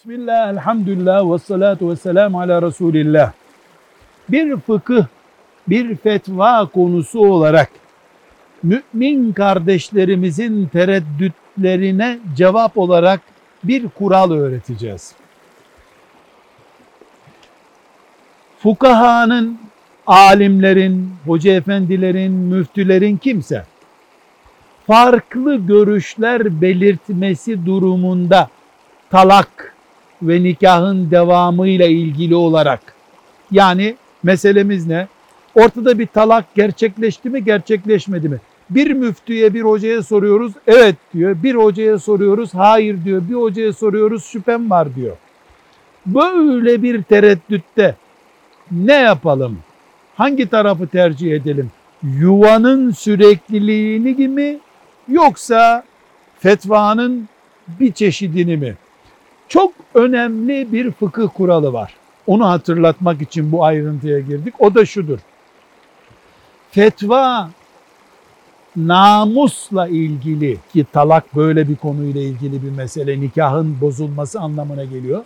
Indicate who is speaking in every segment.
Speaker 1: Bismillah, elhamdülillah ve salatu ve selamu ala Resulillah. Bir fıkıh, bir fetva konusu olarak mümin kardeşlerimizin tereddütlerine cevap olarak bir kural öğreteceğiz. Fukahanın, alimlerin, hoca efendilerin, müftülerin kimse farklı görüşler belirtmesi durumunda talak ve nikahın devamıyla ilgili olarak yani meselemiz ne? Ortada bir talak gerçekleşti mi gerçekleşmedi mi? Bir müftüye bir hocaya soruyoruz evet diyor. Bir hocaya soruyoruz hayır diyor. Bir hocaya soruyoruz şüphem var diyor. Böyle bir tereddütte ne yapalım? Hangi tarafı tercih edelim? Yuvanın sürekliliğini gibi yoksa fetvanın bir çeşidini mi? Çok önemli bir fıkıh kuralı var. Onu hatırlatmak için bu ayrıntıya girdik. O da şudur. Fetva namusla ilgili ki talak böyle bir konuyla ilgili bir mesele nikahın bozulması anlamına geliyor.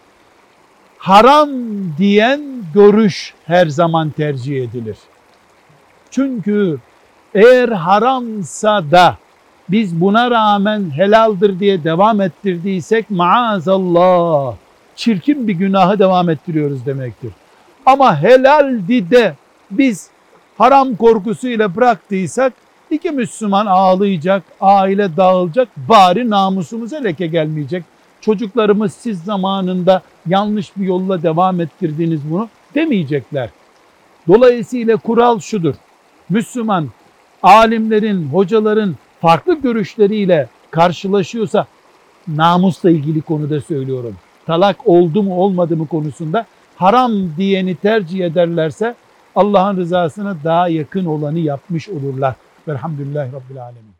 Speaker 1: Haram diyen görüş her zaman tercih edilir. Çünkü eğer haramsa da biz buna rağmen helaldir diye devam ettirdiysek maazallah çirkin bir günahı devam ettiriyoruz demektir. Ama helaldi de biz haram korkusuyla bıraktıysak iki Müslüman ağlayacak, aile dağılacak, bari namusumuza leke gelmeyecek. Çocuklarımız siz zamanında yanlış bir yolla devam ettirdiniz bunu demeyecekler. Dolayısıyla kural şudur. Müslüman alimlerin, hocaların farklı görüşleriyle karşılaşıyorsa namusla ilgili konuda söylüyorum. Talak oldu mu olmadı mı konusunda haram diyeni tercih ederlerse Allah'ın rızasına daha yakın olanı yapmış olurlar. Velhamdülillahi Rabbil Alemin.